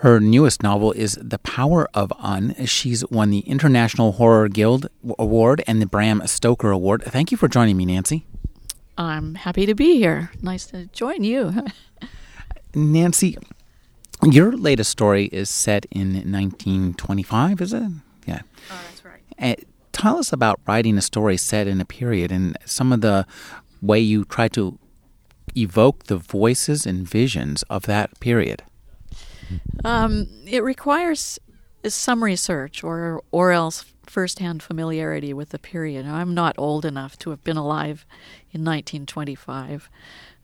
Her newest novel is The Power of Un. She's won the International Horror Guild Award and the Bram Stoker Award. Thank you for joining me, Nancy. I'm happy to be here. Nice to join you. Nancy, your latest story is set in 1925, is it? Yeah. Oh, that's right. Uh, tell us about writing a story set in a period and some of the way you try to evoke the voices and visions of that period. Um, it requires some research or or else firsthand familiarity with the period. I'm not old enough to have been alive in 1925,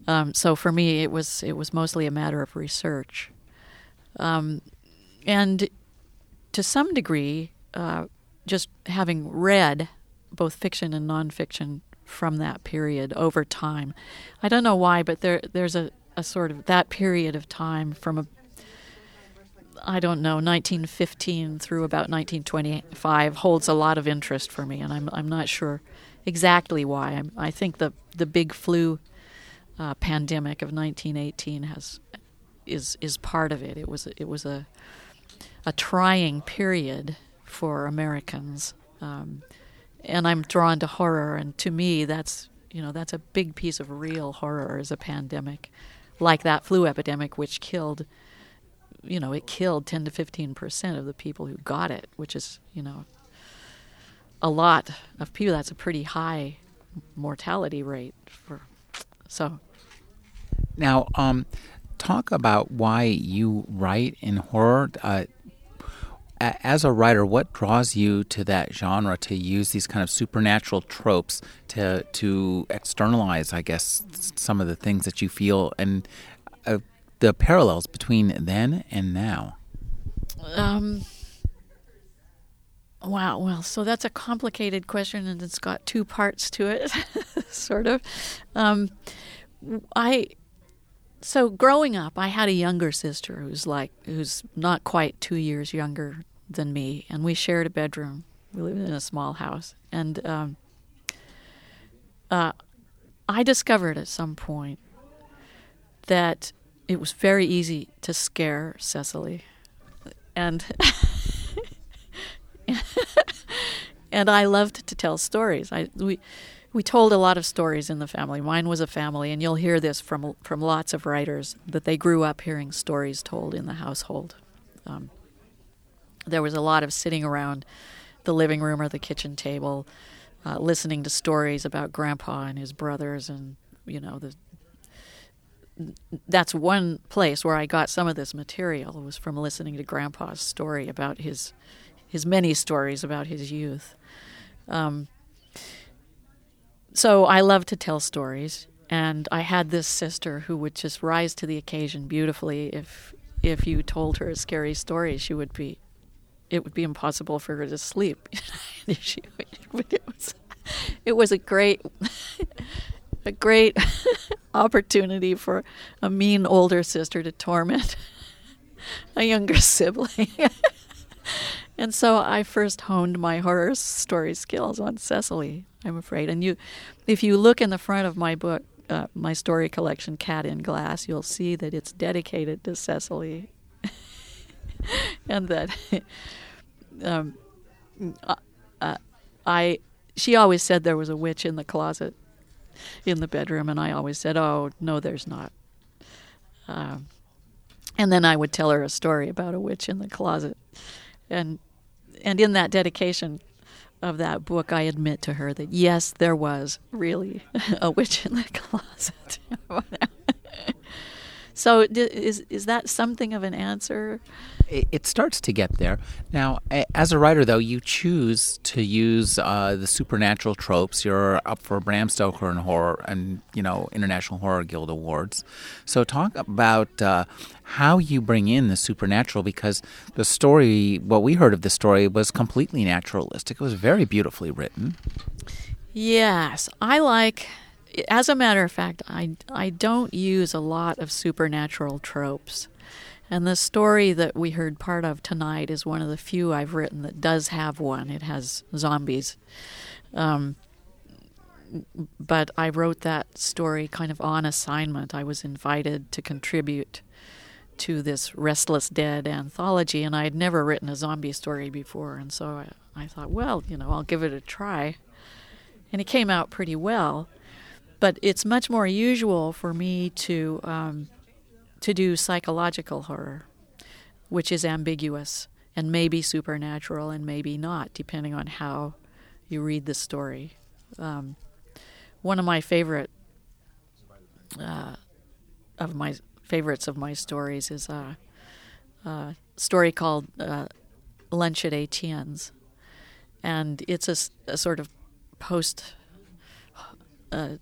um, so for me it was it was mostly a matter of research, um, and to some degree, uh, just having read both fiction and nonfiction from that period over time. I don't know why, but there there's a, a sort of that period of time from a I don't know, 1915 through about 1925 holds a lot of interest for me, and I'm I'm not sure exactly why. I'm, i think the the big flu uh, pandemic of 1918 has is is part of it. It was it was a a trying period for Americans, um, and I'm drawn to horror, and to me, that's you know that's a big piece of real horror is a pandemic, like that flu epidemic, which killed you know, it killed 10 to 15 percent of the people who got it, which is, you know, a lot of people. That's a pretty high mortality rate for. So. Now, um, talk about why you write in horror. Uh, as a writer, what draws you to that genre to use these kind of supernatural tropes to to externalize, I guess, some of the things that you feel and the parallels between then and now? Um, wow. Well, so that's a complicated question, and it's got two parts to it, sort of. Um, I so growing up, I had a younger sister who's like who's not quite two years younger than me, and we shared a bedroom. We lived in a small house, and um, uh, I discovered at some point that it was very easy to scare Cecily. And and I loved to tell stories. I we we told a lot of stories in the family. Mine was a family, and you'll hear this from from lots of writers that they grew up hearing stories told in the household. Um, there was a lot of sitting around the living room or the kitchen table, uh, listening to stories about Grandpa and his brothers, and you know the that's one place where I got some of this material was from listening to Grandpa's story about his his many stories about his youth. Um, so I love to tell stories, and I had this sister who would just rise to the occasion beautifully. If if you told her a scary story, she would be it would be impossible for her to sleep. she, it was it was a great a great opportunity for a mean older sister to torment a younger sibling. and so I first honed my horror story skills on Cecily, I'm afraid. And you, if you look in the front of my book, uh, my story collection, Cat in Glass, you'll see that it's dedicated to Cecily. and that um, uh, uh, I, she always said there was a witch in the closet in the bedroom, and I always said, "Oh no, there's not." Um, and then I would tell her a story about a witch in the closet, and and in that dedication of that book, I admit to her that yes, there was really a witch in the closet. So is is that something of an answer? It, it starts to get there. Now, as a writer, though, you choose to use uh, the supernatural tropes. You're up for Bram Stoker and horror, and you know International Horror Guild awards. So, talk about uh, how you bring in the supernatural, because the story, what we heard of the story, was completely naturalistic. It was very beautifully written. Yes, I like as a matter of fact, I, I don't use a lot of supernatural tropes. And the story that we heard part of tonight is one of the few I've written that does have one. It has zombies. Um, but I wrote that story kind of on assignment. I was invited to contribute to this Restless Dead anthology, and I had never written a zombie story before. And so I, I thought, well, you know, I'll give it a try. And it came out pretty well. But it's much more usual for me to um, to do psychological horror, which is ambiguous and maybe supernatural and maybe not, depending on how you read the story. Um, one of my favorite uh, of my favorites of my stories is a, a story called uh, Lunch at Etienne's, and it's a, a sort of post uh,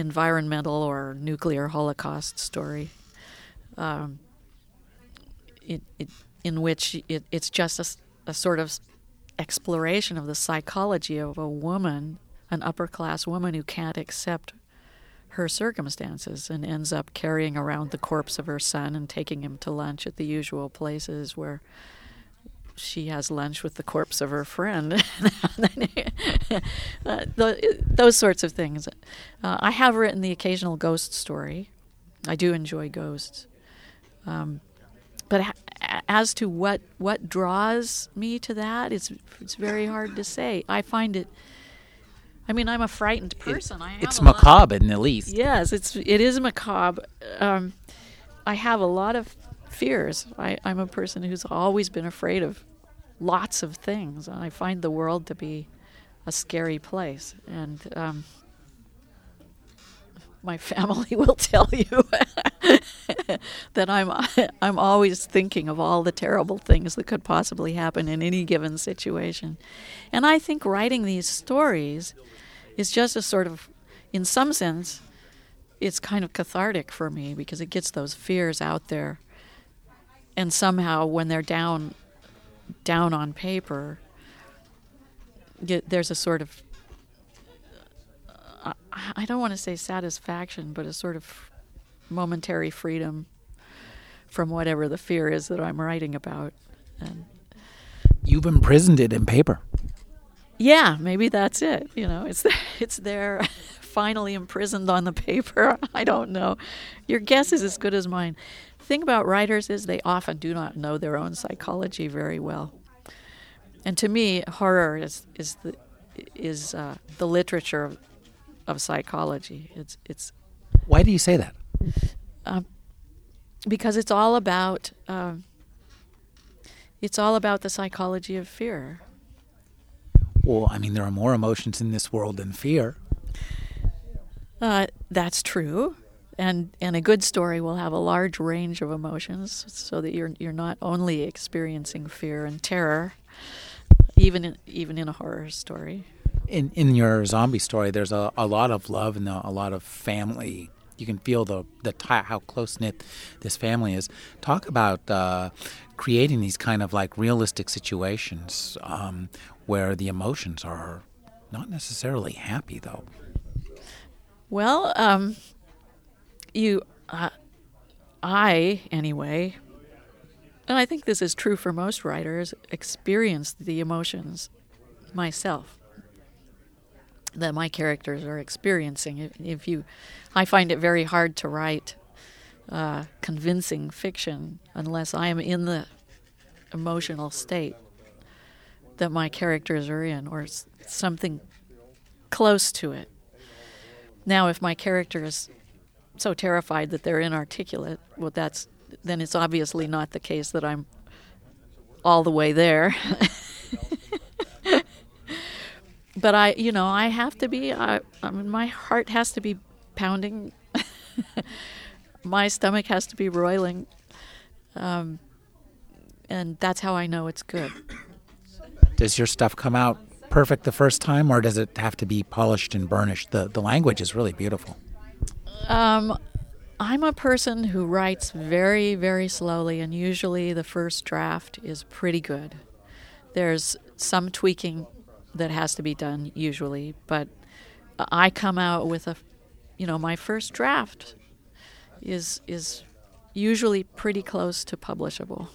environmental or nuclear holocaust story, um, it, it, in which it, it's just a, a sort of exploration of the psychology of a woman, an upper class woman who can't accept her circumstances and ends up carrying around the corpse of her son and taking him to lunch at the usual places where she has lunch with the corpse of her friend. uh, those sorts of things. Uh, I have written the occasional ghost story. I do enjoy ghosts. Um, but ha- as to what, what draws me to that, it's, it's very hard to say. I find it. I mean, I'm a frightened person. It, it's macabre, in the least. Yes, it's it is macabre. Um, I have a lot of fears. I, I'm a person who's always been afraid of lots of things. I find the world to be a scary place. And um, my family will tell you that I'm I'm always thinking of all the terrible things that could possibly happen in any given situation. And I think writing these stories is just a sort of in some sense it's kind of cathartic for me because it gets those fears out there. And somehow when they're down down on paper, there's a sort of uh, I don't want to say satisfaction, but a sort of momentary freedom from whatever the fear is that I'm writing about. And You've imprisoned it in paper. Yeah, maybe that's it. You know, it's it's there, finally imprisoned on the paper. I don't know. Your guess is as good as mine thing about writers is they often do not know their own psychology very well. And to me, horror is is the is uh, the literature of, of psychology. It's it's. Why do you say that? Um, because it's all about um, it's all about the psychology of fear. Well, I mean, there are more emotions in this world than fear. Uh, that's true and and a good story will have a large range of emotions, so that you're you're not only experiencing fear and terror, even in, even in a horror story. In in your zombie story, there's a, a lot of love and a, a lot of family. You can feel the the tie, how close knit this family is. Talk about uh, creating these kind of like realistic situations um, where the emotions are not necessarily happy, though. Well, um, you, uh, I anyway, and I think this is true for most writers, experience the emotions myself that my characters are experiencing. If, if you, I find it very hard to write uh, convincing fiction unless I am in the emotional state that my characters are in, or something close to it. Now, if my characters so terrified that they're inarticulate, well, that's then it's obviously not the case that I'm all the way there. but I, you know, I have to be. I, I mean, my heart has to be pounding my stomach has to be roiling. Um, and that's how I know it's good. Does your stuff come out perfect the first time, or does it have to be polished and burnished? The the language is really beautiful. Um, I'm a person who writes very, very slowly, and usually the first draft is pretty good. There's some tweaking that has to be done usually, but I come out with a, you know, my first draft is is usually pretty close to publishable,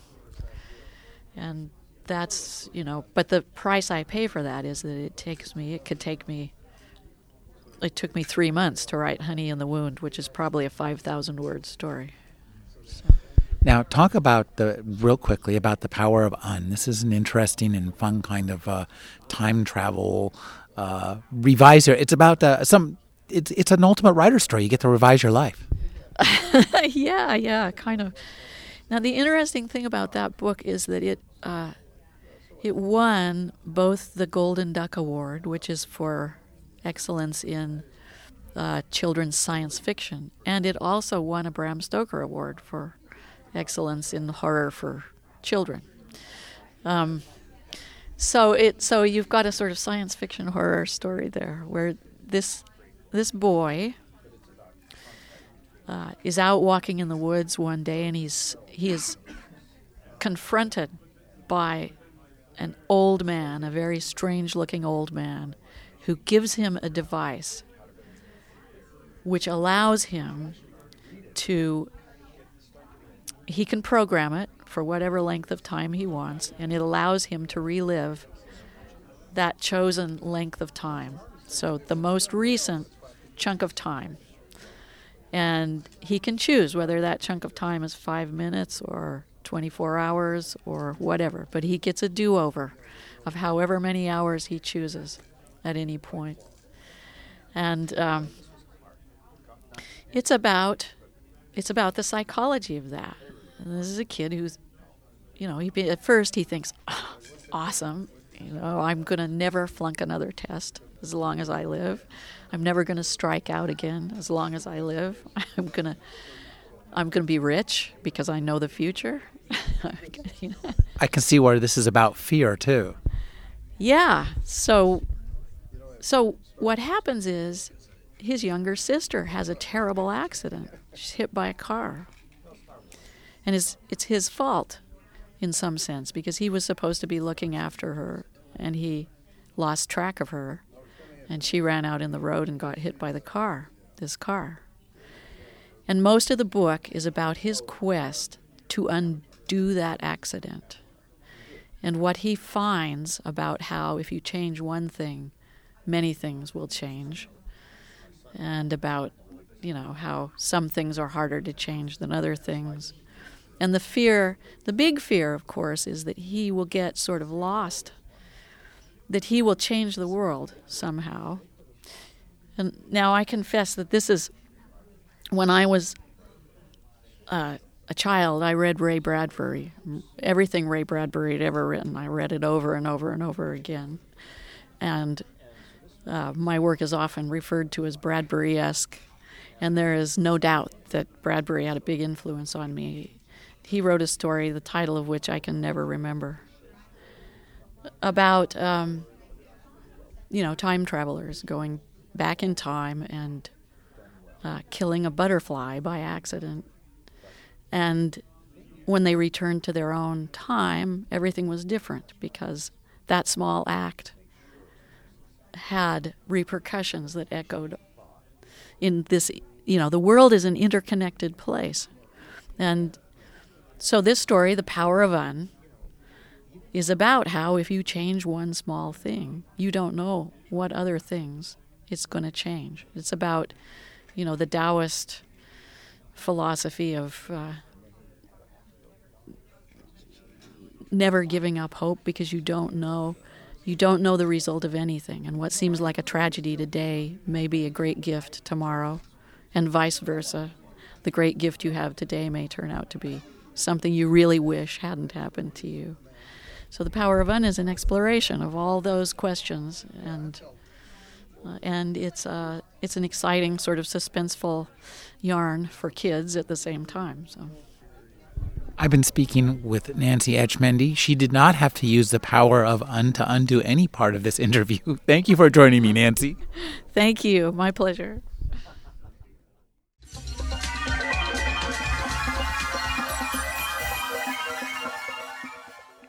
and that's you know, but the price I pay for that is that it takes me, it could take me it took me three months to write Honey in the Wound, which is probably a 5,000 word story. So. Now, talk about the real quickly about the power of un. This is an interesting and fun kind of uh, time travel uh, reviser. It's about uh, some. It's it's an ultimate writer story. You get to revise your life. yeah, yeah, kind of. Now, the interesting thing about that book is that it uh, it won both the Golden Duck Award, which is for excellence in uh, children's science fiction, and it also won a Bram Stoker Award for excellence in horror for children. Um, so it so you've got a sort of science fiction horror story there, where this this boy uh, is out walking in the woods one day, and he's he is confronted by an old man, a very strange looking old man, who gives him a device which allows him to he can program it for whatever length of time he wants and it allows him to relive that chosen length of time. So the most recent chunk of time. And he can choose whether that chunk of time is 5 minutes or 24 hours or whatever but he gets a do-over of however many hours he chooses at any point. And um, it's about it's about the psychology of that. And this is a kid who's, you know, he at first he thinks, oh, awesome, you know, I'm gonna never flunk another test as long as I live. I'm never gonna strike out again as long as I live. I'm gonna I'm gonna be rich because I know the future. I can see where this is about fear too. Yeah. So so what happens is his younger sister has a terrible accident. She's hit by a car. And it's, it's his fault in some sense because he was supposed to be looking after her and he lost track of her and she ran out in the road and got hit by the car, this car. And most of the book is about his quest to undo that accident and what he finds about how if you change one thing, many things will change, and about, you know, how some things are harder to change than other things. And the fear, the big fear, of course, is that he will get sort of lost, that he will change the world somehow. And now I confess that this is when I was uh, a child, I read Ray Bradbury. Everything Ray Bradbury had ever written, I read it over and over and over again. And uh, my work is often referred to as Bradbury esque, and there is no doubt that Bradbury had a big influence on me. He wrote a story, the title of which I can never remember, about um, you know time travelers going back in time and uh, killing a butterfly by accident, and when they returned to their own time, everything was different because that small act had repercussions that echoed in this you know the world is an interconnected place. And so this story the power of un is about how if you change one small thing you don't know what other things it's going to change. It's about you know the taoist philosophy of uh, never giving up hope because you don't know you don't know the result of anything, and what seems like a tragedy today may be a great gift tomorrow, and vice versa. The great gift you have today may turn out to be something you really wish hadn't happened to you. So, the power of un is an exploration of all those questions, and uh, and it's uh, it's an exciting sort of suspenseful yarn for kids at the same time. So. I've been speaking with Nancy Etchemendy. She did not have to use the power of un to undo any part of this interview. Thank you for joining me, Nancy. Thank you. My pleasure.